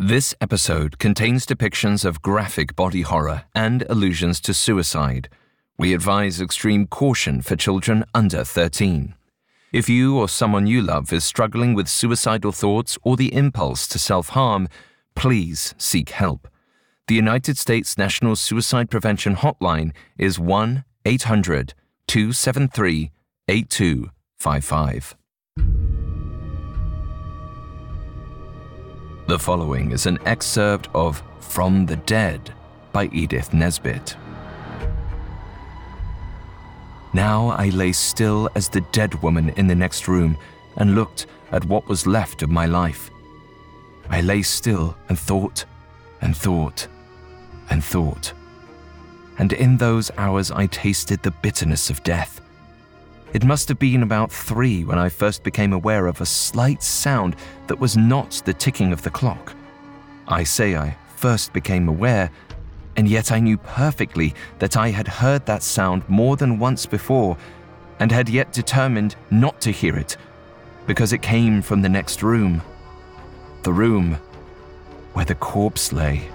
This episode contains depictions of graphic body horror and allusions to suicide. We advise extreme caution for children under 13. If you or someone you love is struggling with suicidal thoughts or the impulse to self harm, please seek help. The United States National Suicide Prevention Hotline is 1 800 273 8255. The following is an excerpt of From the Dead by Edith Nesbit. Now I lay still as the dead woman in the next room and looked at what was left of my life. I lay still and thought and thought and thought. And in those hours I tasted the bitterness of death. It must have been about three when I first became aware of a slight sound that was not the ticking of the clock. I say I first became aware, and yet I knew perfectly that I had heard that sound more than once before and had yet determined not to hear it because it came from the next room. The room where the corpse lay.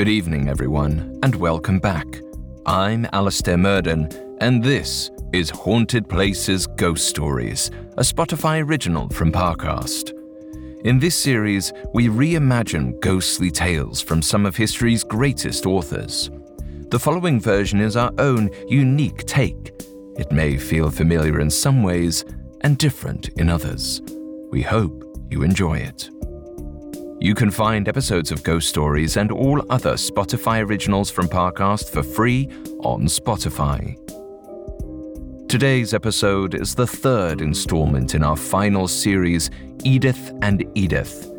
Good evening, everyone, and welcome back. I'm Alastair Murden, and this is Haunted Places Ghost Stories, a Spotify original from Parcast. In this series, we reimagine ghostly tales from some of history's greatest authors. The following version is our own unique take. It may feel familiar in some ways and different in others. We hope you enjoy it. You can find episodes of Ghost Stories and all other Spotify originals from Parcast for free on Spotify. Today's episode is the third installment in our final series, Edith and Edith.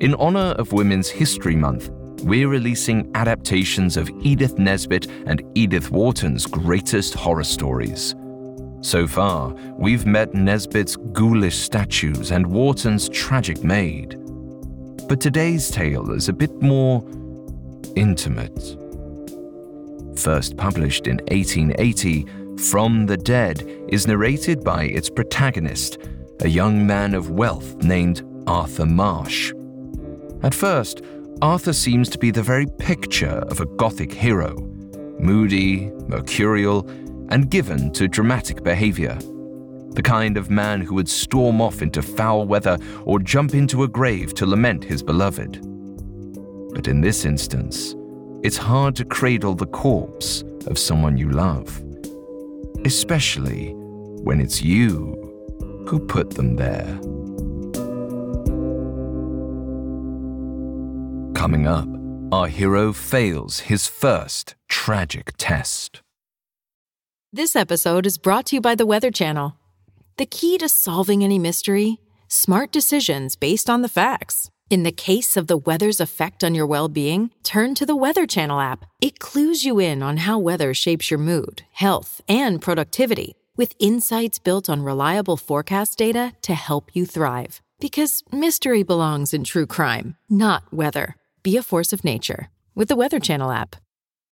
In honor of Women's History Month, we're releasing adaptations of Edith Nesbit and Edith Wharton's greatest horror stories. So far, we've met Nesbit's ghoulish statues and Wharton's tragic maid. But today's tale is a bit more intimate. First published in 1880, From the Dead is narrated by its protagonist, a young man of wealth named Arthur Marsh. At first, Arthur seems to be the very picture of a Gothic hero moody, mercurial, and given to dramatic behavior the kind of man who would storm off into foul weather or jump into a grave to lament his beloved. But in this instance, it's hard to cradle the corpse of someone you love, especially when it's you who put them there. Coming up, our hero fails his first tragic test. This episode is brought to you by the Weather Channel. The key to solving any mystery? Smart decisions based on the facts. In the case of the weather's effect on your well being, turn to the Weather Channel app. It clues you in on how weather shapes your mood, health, and productivity, with insights built on reliable forecast data to help you thrive. Because mystery belongs in true crime, not weather. Be a force of nature with the Weather Channel app.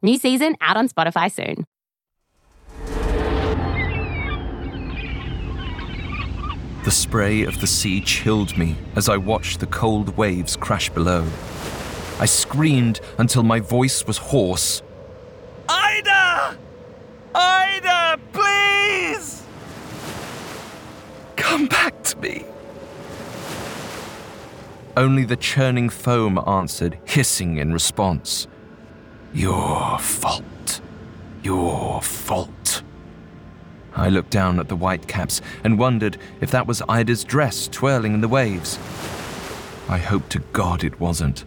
New season out on Spotify soon. The spray of the sea chilled me as I watched the cold waves crash below. I screamed until my voice was hoarse. Ida! Ida, please! Come back to me. Only the churning foam answered, hissing in response. Your fault. Your fault. I looked down at the white caps and wondered if that was Ida's dress twirling in the waves. I hoped to God it wasn't.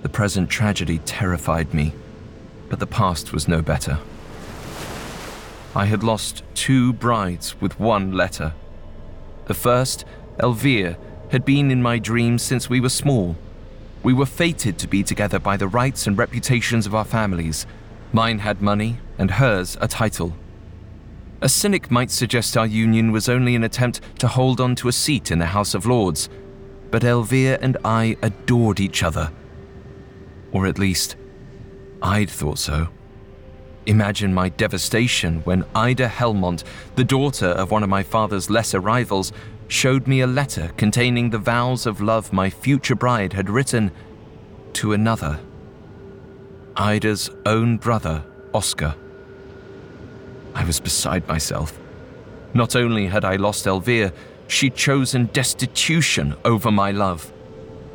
The present tragedy terrified me, but the past was no better. I had lost two brides with one letter. The first, Elvire, had been in my dreams since we were small. We were fated to be together by the rights and reputations of our families. Mine had money, and hers a title. A cynic might suggest our union was only an attempt to hold on to a seat in the House of Lords, but Elvire and I adored each other. Or at least, I'd thought so. Imagine my devastation when Ida Helmont, the daughter of one of my father's lesser rivals, showed me a letter containing the vows of love my future bride had written to another. Ida's own brother, Oscar. I was beside myself. Not only had I lost Elvire, she'd chosen destitution over my love.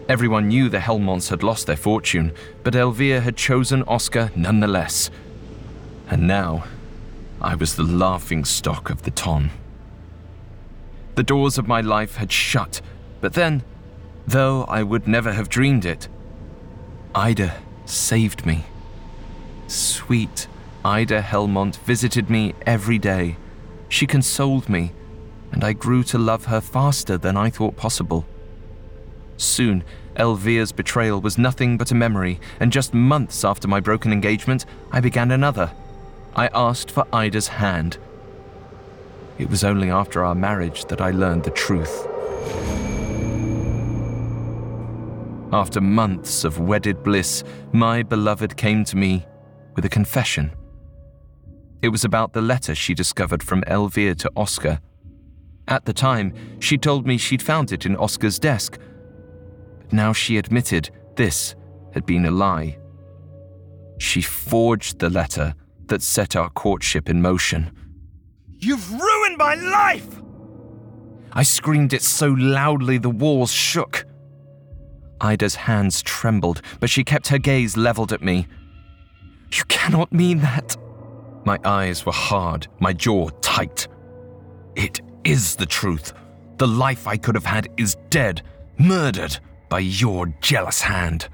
Everyone knew the Helmonts had lost their fortune, but Elvire had chosen Oscar nonetheless. And now, I was the laughing stock of the ton. The doors of my life had shut, but then, though I would never have dreamed it, Ida saved me. Sweet Ida Helmont visited me every day. She consoled me, and I grew to love her faster than I thought possible. Soon, Elvire's betrayal was nothing but a memory, and just months after my broken engagement, I began another. I asked for Ida's hand. It was only after our marriage that I learned the truth. After months of wedded bliss, my beloved came to me with a confession. It was about the letter she discovered from Elvire to Oscar. At the time, she told me she'd found it in Oscar's desk. But now she admitted this had been a lie. She forged the letter that set our courtship in motion. You've ruined my life! I screamed it so loudly the walls shook. Ida's hands trembled, but she kept her gaze leveled at me. You cannot mean that. My eyes were hard, my jaw tight. It is the truth. The life I could have had is dead, murdered by your jealous hand.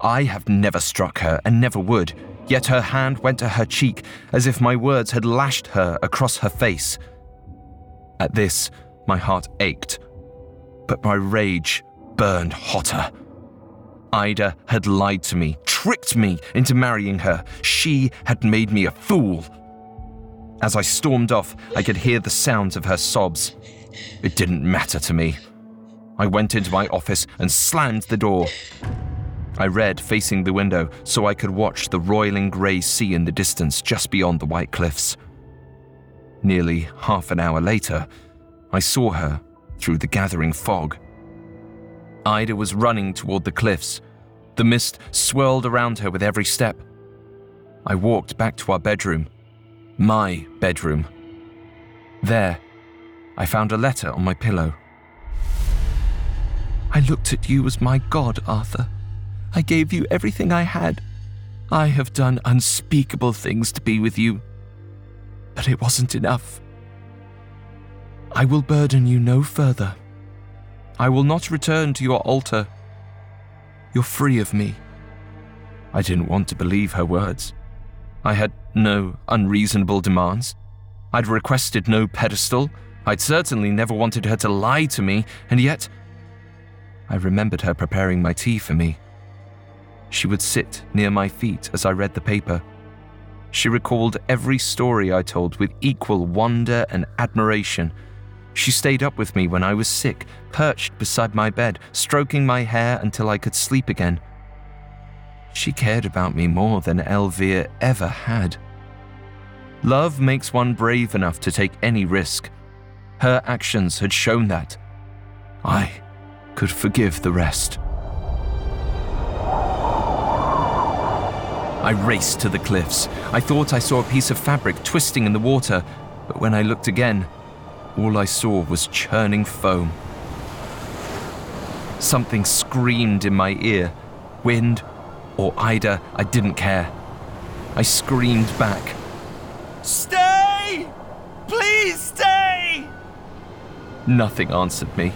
I have never struck her and never would, yet her hand went to her cheek as if my words had lashed her across her face. At this, my heart ached, but my rage burned hotter. Ida had lied to me, tricked me into marrying her. She had made me a fool. As I stormed off, I could hear the sounds of her sobs. It didn't matter to me. I went into my office and slammed the door. I read facing the window so I could watch the roiling grey sea in the distance just beyond the white cliffs. Nearly half an hour later, I saw her through the gathering fog. Ida was running toward the cliffs. The mist swirled around her with every step. I walked back to our bedroom. My bedroom. There, I found a letter on my pillow. I looked at you as my God, Arthur. I gave you everything I had. I have done unspeakable things to be with you. But it wasn't enough. I will burden you no further. I will not return to your altar. You're free of me. I didn't want to believe her words. I had no unreasonable demands. I'd requested no pedestal. I'd certainly never wanted her to lie to me, and yet I remembered her preparing my tea for me. She would sit near my feet as I read the paper. She recalled every story I told with equal wonder and admiration she stayed up with me when I was sick, perched beside my bed, stroking my hair until I could sleep again. She cared about me more than Elvire ever had. Love makes one brave enough to take any risk. Her actions had shown that. I could forgive the rest. I raced to the cliffs. I thought I saw a piece of fabric twisting in the water, but when I looked again, all I saw was churning foam. Something screamed in my ear. Wind or Ida, I didn't care. I screamed back. Stay! Please stay! Nothing answered me.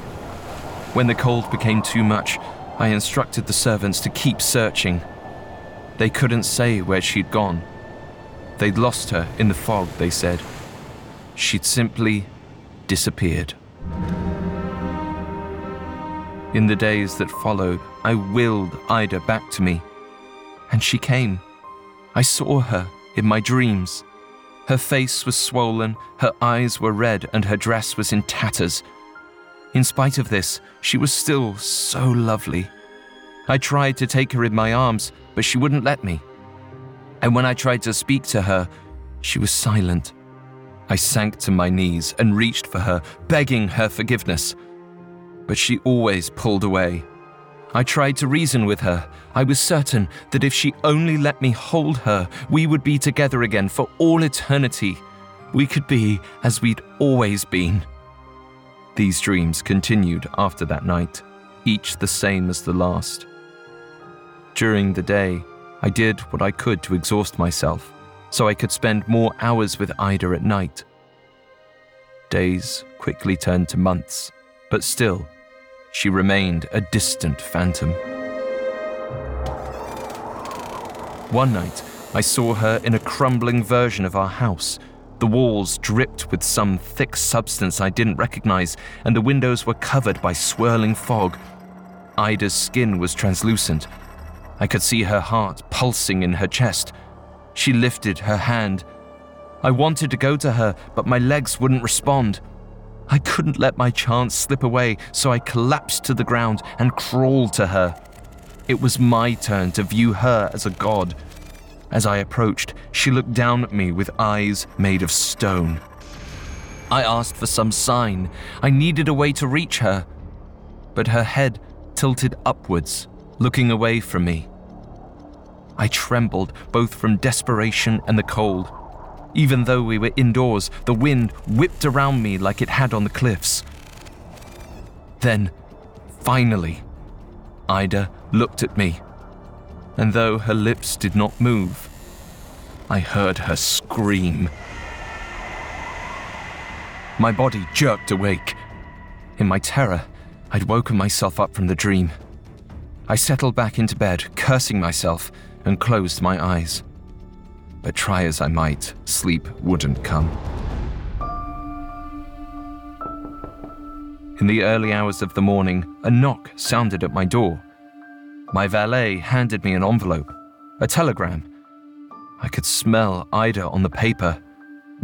When the cold became too much, I instructed the servants to keep searching. They couldn't say where she'd gone. They'd lost her in the fog, they said. She'd simply disappeared. In the days that followed, I willed Ida back to me. And she came. I saw her in my dreams. Her face was swollen, her eyes were red, and her dress was in tatters. In spite of this, she was still so lovely. I tried to take her in my arms, but she wouldn't let me. And when I tried to speak to her, she was silent. I sank to my knees and reached for her, begging her forgiveness. But she always pulled away. I tried to reason with her. I was certain that if she only let me hold her, we would be together again for all eternity. We could be as we'd always been. These dreams continued after that night, each the same as the last. During the day, I did what I could to exhaust myself so I could spend more hours with Ida at night. Days quickly turned to months, but still, she remained a distant phantom. One night, I saw her in a crumbling version of our house. The walls dripped with some thick substance I didn't recognize, and the windows were covered by swirling fog. Ida's skin was translucent. I could see her heart pulsing in her chest. She lifted her hand. I wanted to go to her, but my legs wouldn't respond. I couldn't let my chance slip away, so I collapsed to the ground and crawled to her. It was my turn to view her as a god. As I approached, she looked down at me with eyes made of stone. I asked for some sign. I needed a way to reach her. But her head tilted upwards, looking away from me. I trembled both from desperation and the cold. Even though we were indoors, the wind whipped around me like it had on the cliffs. Then, finally, Ida looked at me, and though her lips did not move, I heard her scream. My body jerked awake. In my terror, I'd woken myself up from the dream. I settled back into bed, cursing myself, and closed my eyes. But try as I might, sleep wouldn't come. In the early hours of the morning, a knock sounded at my door. My valet handed me an envelope, a telegram. I could smell Ida on the paper,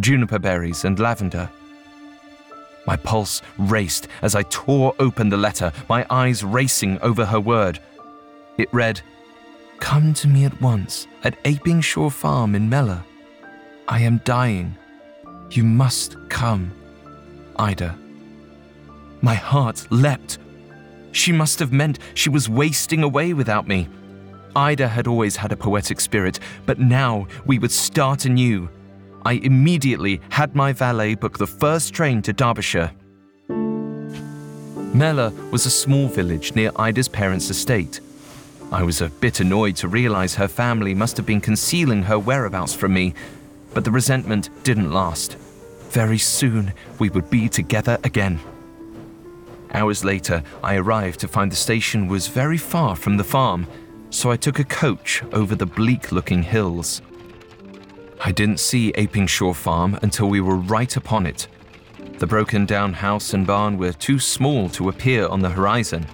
juniper berries and lavender. My pulse raced as I tore open the letter, my eyes racing over her word. It read, Come to me at once at Apingshaw Farm in Mellor. I am dying. You must come. Ida. My heart leapt. She must have meant she was wasting away without me. Ida had always had a poetic spirit, but now we would start anew. I immediately had my valet book the first train to Derbyshire. Mellor was a small village near Ida's parents' estate. I was a bit annoyed to realize her family must have been concealing her whereabouts from me, but the resentment didn't last. Very soon, we would be together again. Hours later, I arrived to find the station was very far from the farm, so I took a coach over the bleak looking hills. I didn't see Apingshaw Farm until we were right upon it. The broken down house and barn were too small to appear on the horizon.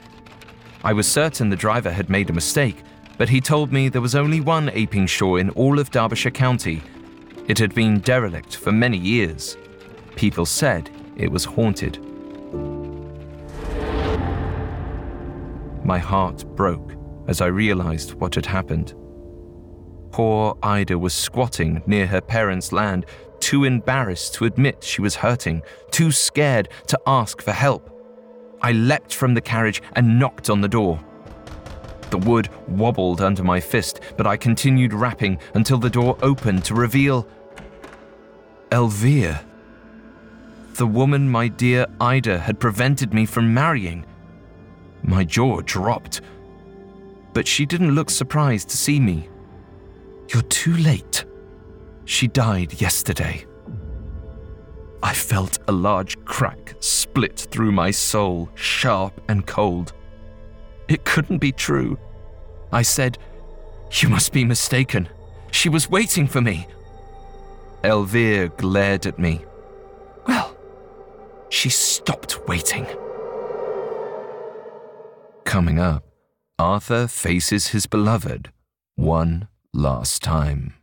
I was certain the driver had made a mistake, but he told me there was only one aping Apingshaw in all of Derbyshire County. It had been derelict for many years. People said it was haunted. My heart broke as I realized what had happened. Poor Ida was squatting near her parents' land, too embarrassed to admit she was hurting, too scared to ask for help. I leapt from the carriage and knocked on the door. The wood wobbled under my fist, but I continued rapping until the door opened to reveal Elvire. The woman my dear Ida had prevented me from marrying. My jaw dropped. But she didn't look surprised to see me. You're too late. She died yesterday. I felt a large crack split through my soul, sharp and cold. It couldn't be true. I said, You must be mistaken. She was waiting for me. Elvire glared at me. Well, she stopped waiting. Coming up, Arthur faces his beloved one last time.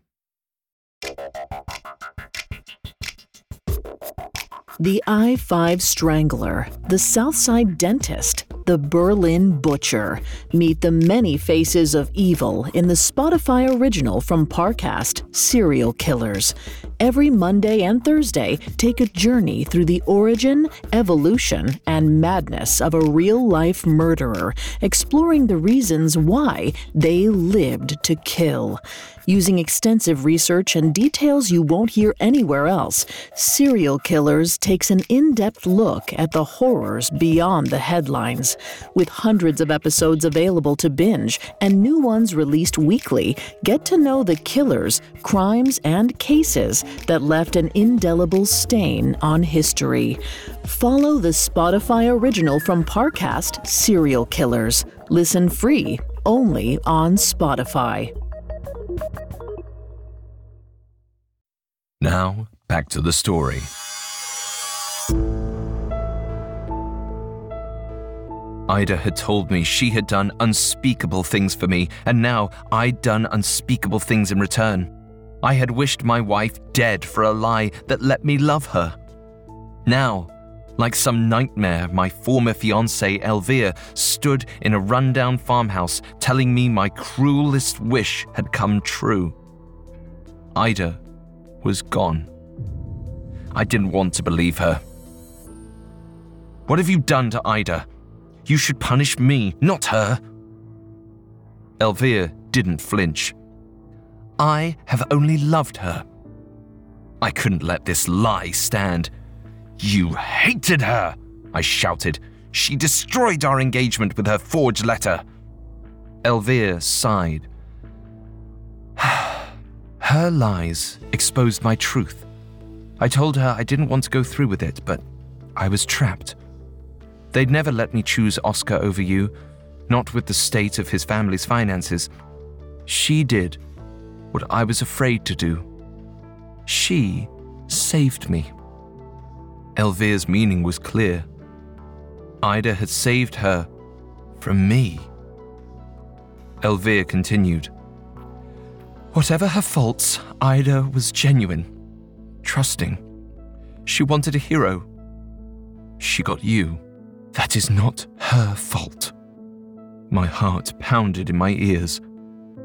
The I 5 Strangler, the Southside Dentist, the Berlin Butcher. Meet the many faces of evil in the Spotify original from Parcast, Serial Killers. Every Monday and Thursday, take a journey through the origin, evolution, and madness of a real life murderer, exploring the reasons why they lived to kill. Using extensive research and details you won't hear anywhere else, Serial Killers takes an in depth look at the horrors beyond the headlines. With hundreds of episodes available to binge and new ones released weekly, get to know the killers, crimes, and cases that left an indelible stain on history. Follow the Spotify original from Parcast, Serial Killers. Listen free only on Spotify. Now, back to the story. Ida had told me she had done unspeakable things for me, and now I'd done unspeakable things in return. I had wished my wife dead for a lie that let me love her. Now, like some nightmare, my former fiancée Elvira stood in a rundown farmhouse telling me my cruelest wish had come true. Ida was gone. I didn't want to believe her. What have you done to Ida? You should punish me, not her. Elvira didn't flinch. I have only loved her. I couldn't let this lie stand. You hated her, I shouted. She destroyed our engagement with her forged letter. Elvire sighed. her lies exposed my truth. I told her I didn't want to go through with it, but I was trapped. They'd never let me choose Oscar over you, not with the state of his family's finances. She did what I was afraid to do. She saved me. Elvire's meaning was clear. Ida had saved her from me. Elvire continued. Whatever her faults, Ida was genuine, trusting. She wanted a hero. She got you. That is not her fault. My heart pounded in my ears.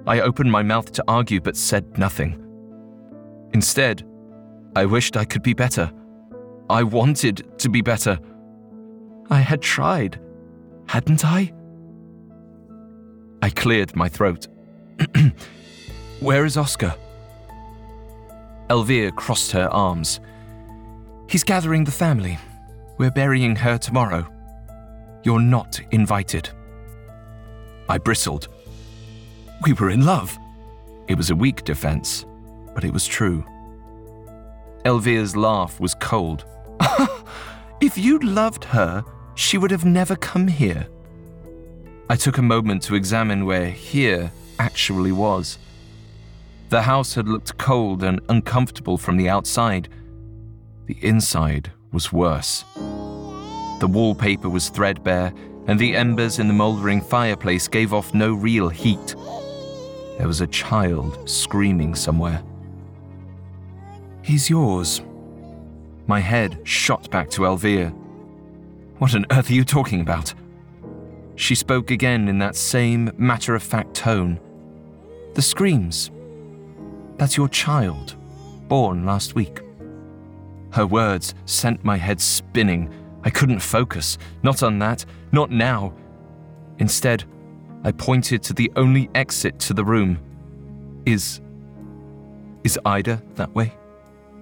I opened my mouth to argue but said nothing. Instead, I wished I could be better. I wanted to be better. I had tried, hadn't I? I cleared my throat. Where is Oscar? Elvira crossed her arms. He's gathering the family. We're burying her tomorrow. You're not invited. I bristled. We were in love. It was a weak defense, but it was true. Elvira's laugh was cold. if you'd loved her, she would have never come here. I took a moment to examine where here actually was. The house had looked cold and uncomfortable from the outside. The inside was worse. The wallpaper was threadbare, and the embers in the mouldering fireplace gave off no real heat. There was a child screaming somewhere. He's yours. My head shot back to Elvire. What on earth are you talking about? She spoke again in that same matter of fact tone. The screams. That's your child, born last week. Her words sent my head spinning I couldn't focus. Not on that. Not now. Instead, I pointed to the only exit to the room. Is. Is Ida that way?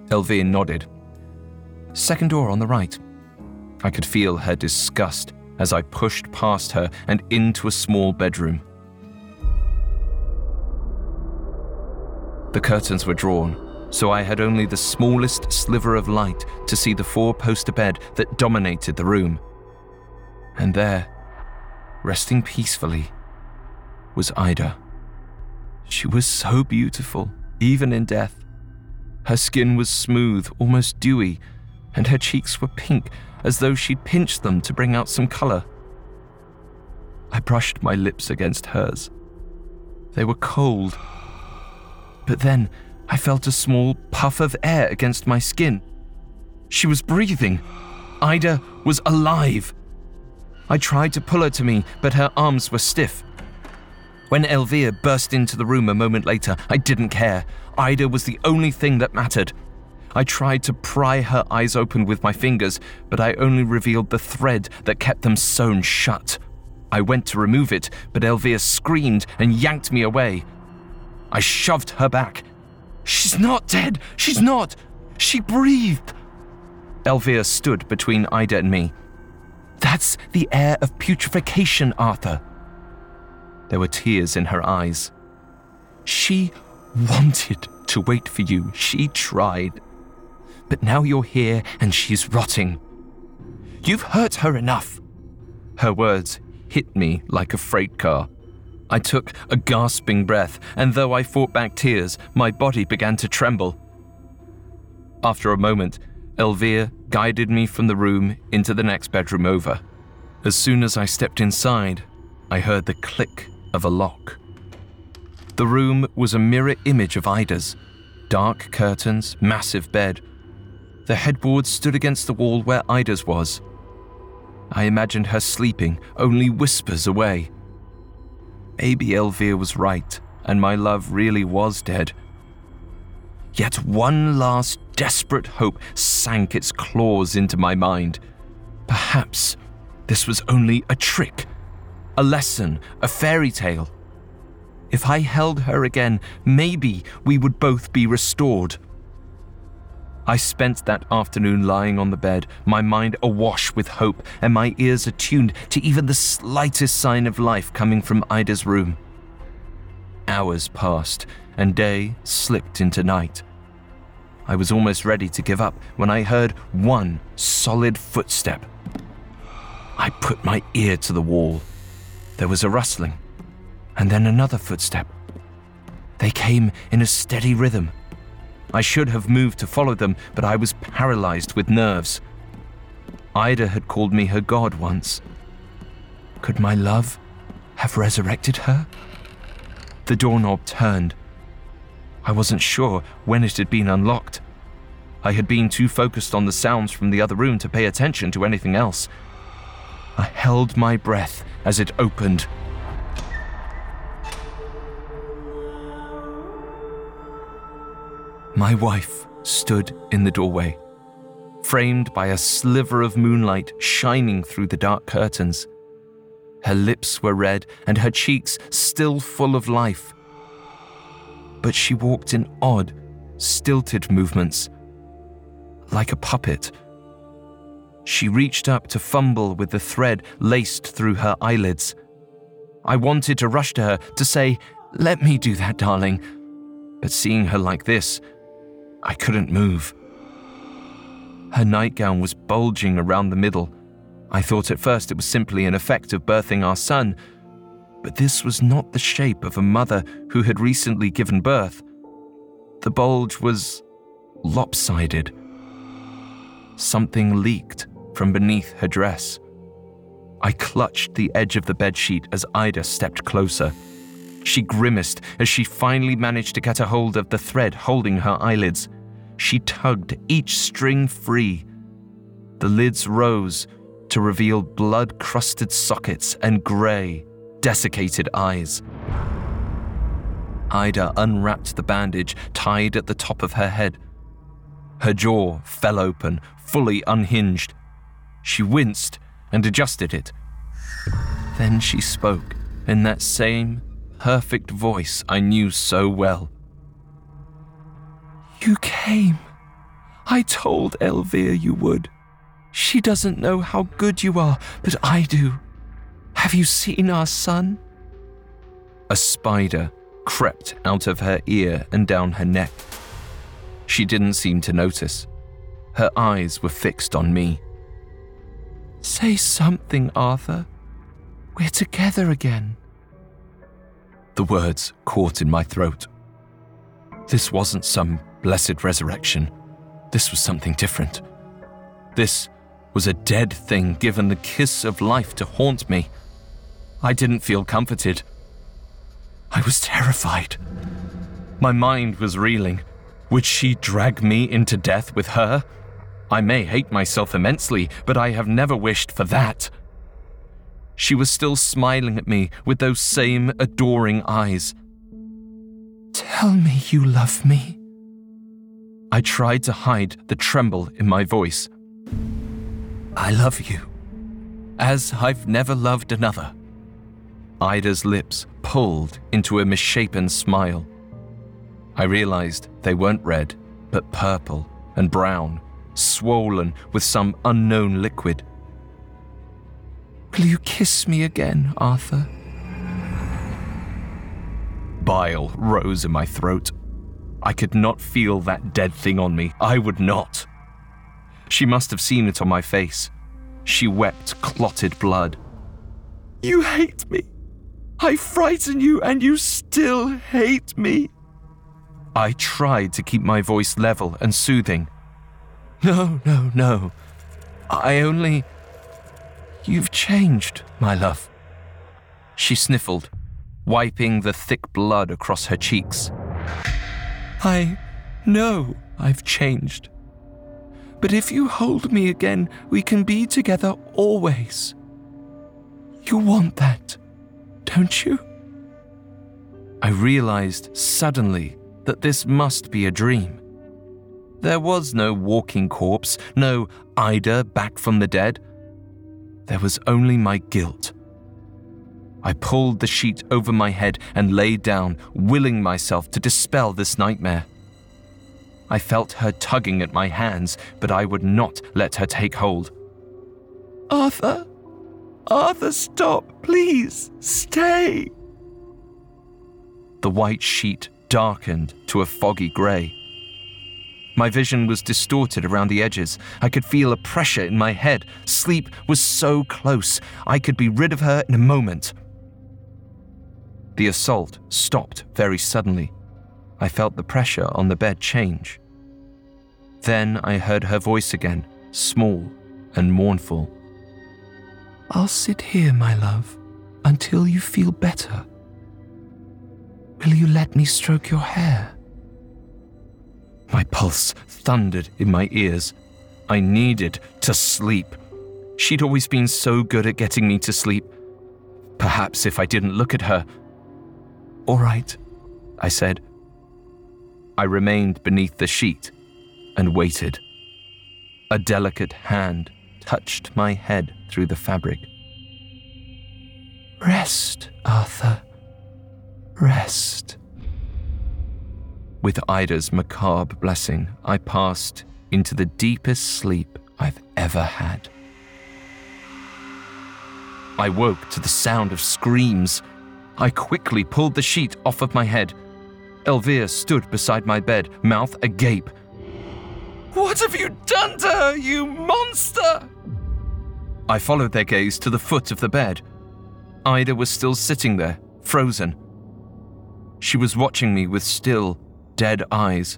Elvire nodded. Second door on the right. I could feel her disgust as I pushed past her and into a small bedroom. The curtains were drawn so I had only the smallest sliver of light to see the four poster bed that dominated the room. And there, resting peacefully, was Ida. She was so beautiful, even in death. Her skin was smooth, almost dewy, and her cheeks were pink as though she'd pinched them to bring out some colour. I brushed my lips against hers. They were cold. But then I felt a small puff of air against my skin. She was breathing. Ida was alive. I tried to pull her to me, but her arms were stiff. When Elvira burst into the room a moment later, I didn't care. Ida was the only thing that mattered. I tried to pry her eyes open with my fingers, but I only revealed the thread that kept them sewn shut. I went to remove it, but Elvira screamed and yanked me away. I shoved her back. She's not dead! She's not! She breathed! Elvira stood between Ida and me. That's the air of putrefaction, Arthur. There were tears in her eyes. She wanted to wait for you. She tried. But now you're here and she's rotting. You've hurt her enough. Her words hit me like a freight car. I took a gasping breath, and though I fought back tears, my body began to tremble. After a moment, Elvira guided me from the room into the next bedroom over. As soon as I stepped inside, I heard the click of a lock. The room was a mirror image of Ida's dark curtains, massive bed. The headboard stood against the wall where Ida's was. I imagined her sleeping only whispers away. Maybe Elvira was right, and my love really was dead. Yet one last desperate hope sank its claws into my mind. Perhaps this was only a trick, a lesson, a fairy tale. If I held her again, maybe we would both be restored. I spent that afternoon lying on the bed, my mind awash with hope and my ears attuned to even the slightest sign of life coming from Ida's room. Hours passed, and day slipped into night. I was almost ready to give up when I heard one solid footstep. I put my ear to the wall. There was a rustling, and then another footstep. They came in a steady rhythm I should have moved to follow them, but I was paralyzed with nerves. Ida had called me her god once. Could my love have resurrected her? The doorknob turned. I wasn't sure when it had been unlocked. I had been too focused on the sounds from the other room to pay attention to anything else. I held my breath as it opened. My wife stood in the doorway, framed by a sliver of moonlight shining through the dark curtains. Her lips were red and her cheeks still full of life. But she walked in odd, stilted movements, like a puppet. She reached up to fumble with the thread laced through her eyelids. I wanted to rush to her to say, Let me do that, darling. But seeing her like this, I couldn't move. Her nightgown was bulging around the middle. I thought at first it was simply an effect of birthing our son, but this was not the shape of a mother who had recently given birth. The bulge was lopsided. Something leaked from beneath her dress. I clutched the edge of the bedsheet as Ida stepped closer. She grimaced as she finally managed to get a hold of the thread holding her eyelids. She tugged each string free. The lids rose to reveal blood crusted sockets and grey, desiccated eyes. Ida unwrapped the bandage tied at the top of her head. Her jaw fell open, fully unhinged. She winced and adjusted it. Then she spoke in that same perfect voice I knew so well. You came. I told Elvira you would. She doesn't know how good you are, but I do. Have you seen our son? A spider crept out of her ear and down her neck. She didn't seem to notice. Her eyes were fixed on me. Say something, Arthur. We're together again. The words caught in my throat. This wasn't some blessed resurrection. This was something different. This was a dead thing given the kiss of life to haunt me. I didn't feel comforted. I was terrified. My mind was reeling. Would she drag me into death with her? I may hate myself immensely, but I have never wished for that. She was still smiling at me with those same adoring eyes. Tell me you love me. I tried to hide the tremble in my voice. I love you, as I've never loved another. Ida's lips pulled into a misshapen smile. I realized they weren't red, but purple and brown, swollen with some unknown liquid. Will you kiss me again, Arthur? Bile rose in my throat. I could not feel that dead thing on me. I would not. She must have seen it on my face. She wept clotted blood. You hate me. I frighten you, and you still hate me. I tried to keep my voice level and soothing. No, no, no. I only. You've changed, my love. She sniffled, wiping the thick blood across her cheeks. I know I've changed. But if you hold me again, we can be together always. You want that, don't you? I realized suddenly that this must be a dream. There was no walking corpse, no Ida back from the dead. There was only my guilt. I pulled the sheet over my head and lay down, willing myself to dispel this nightmare. I felt her tugging at my hands, but I would not let her take hold. Arthur! Arthur, stop! Please, stay! The white sheet darkened to a foggy grey. My vision was distorted around the edges. I could feel a pressure in my head. Sleep was so close. I could be rid of her in a moment. The assault stopped very suddenly. I felt the pressure on the bed change. Then I heard her voice again, small and mournful. I'll sit here, my love, until you feel better. Will you let me stroke your hair? My pulse thundered in my ears. I needed to sleep. She'd always been so good at getting me to sleep. Perhaps if I didn't look at her. All right, I said. I remained beneath the sheet and waited. A delicate hand touched my head through the fabric. Rest, Arthur. Rest. With Ida's macabre blessing, I passed into the deepest sleep I've ever had. I woke to the sound of screams. I quickly pulled the sheet off of my head. Elvira stood beside my bed, mouth agape. What have you done to her, you monster? I followed their gaze to the foot of the bed. Ida was still sitting there, frozen. She was watching me with still, dead eyes.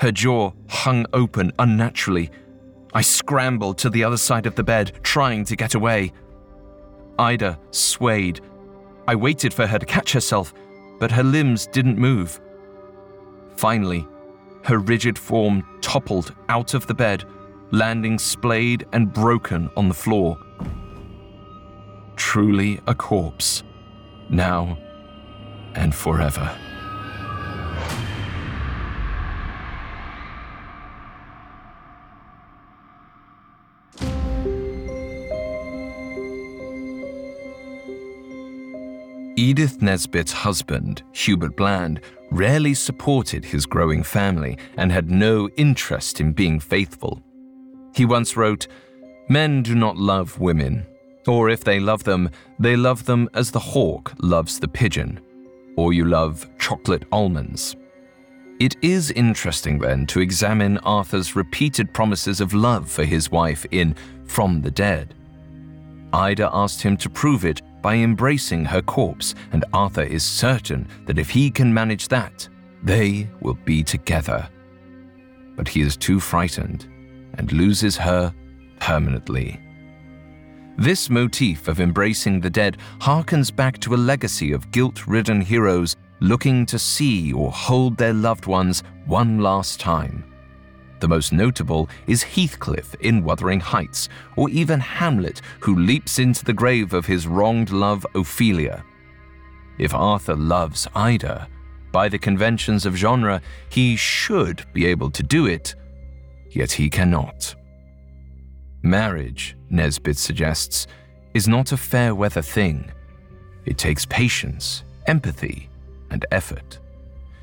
Her jaw hung open unnaturally. I scrambled to the other side of the bed, trying to get away. Ida swayed. I waited for her to catch herself, but her limbs didn't move. Finally, her rigid form toppled out of the bed, landing splayed and broken on the floor. Truly a corpse, now and forever. Edith Nesbit's husband, Hubert Bland, rarely supported his growing family and had no interest in being faithful. He once wrote, Men do not love women, or if they love them, they love them as the hawk loves the pigeon, or you love chocolate almonds. It is interesting then to examine Arthur's repeated promises of love for his wife in From the Dead. Ida asked him to prove it by embracing her corpse, and Arthur is certain that if he can manage that, they will be together. But he is too frightened and loses her permanently. This motif of embracing the dead harkens back to a legacy of guilt ridden heroes looking to see or hold their loved ones one last time. The most notable is Heathcliff in Wuthering Heights, or even Hamlet, who leaps into the grave of his wronged love Ophelia. If Arthur loves Ida, by the conventions of genre, he should be able to do it, yet he cannot. Marriage, Nesbit suggests, is not a fair weather thing. It takes patience, empathy, and effort.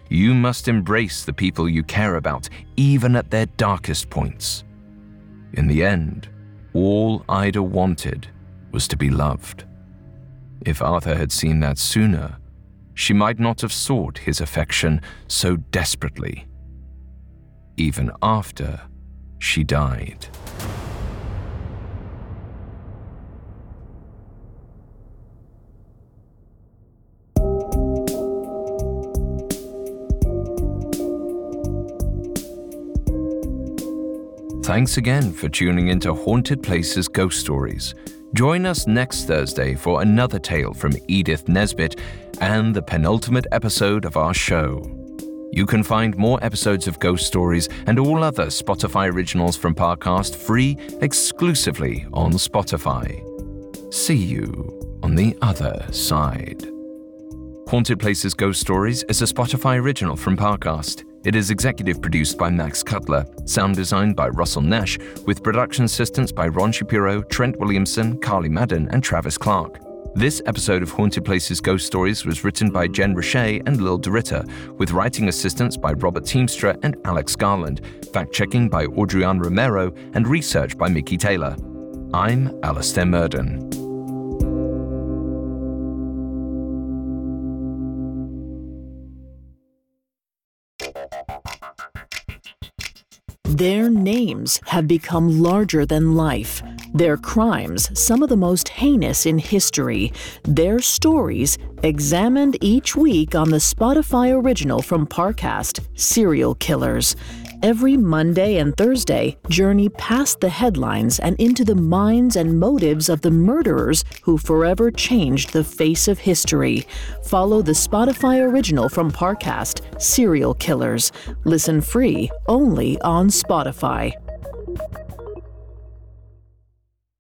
You must embrace the people you care about, even at their darkest points. In the end, all Ida wanted was to be loved. If Arthur had seen that sooner, she might not have sought his affection so desperately. Even after she died. Thanks again for tuning into Haunted Places Ghost Stories. Join us next Thursday for another tale from Edith Nesbit and the penultimate episode of our show. You can find more episodes of Ghost Stories and all other Spotify originals from Parcast free exclusively on Spotify. See you on the other side. Haunted Places Ghost Stories is a Spotify original from Parcast. It is executive produced by Max Cutler, sound designed by Russell Nash, with production assistance by Ron Shapiro, Trent Williamson, Carly Madden, and Travis Clark. This episode of Haunted Places Ghost Stories was written by Jen Roche and Lil DeRitter, with writing assistance by Robert Teamstra and Alex Garland, fact checking by Audrian Romero, and research by Mickey Taylor. I'm Alastair Murden. Their names have become larger than life. Their crimes, some of the most heinous in history. Their stories, examined each week on the Spotify original from Parcast, Serial Killers. Every Monday and Thursday, journey past the headlines and into the minds and motives of the murderers who forever changed the face of history. Follow the Spotify original from Parcast, Serial Killers. Listen free only on Spotify.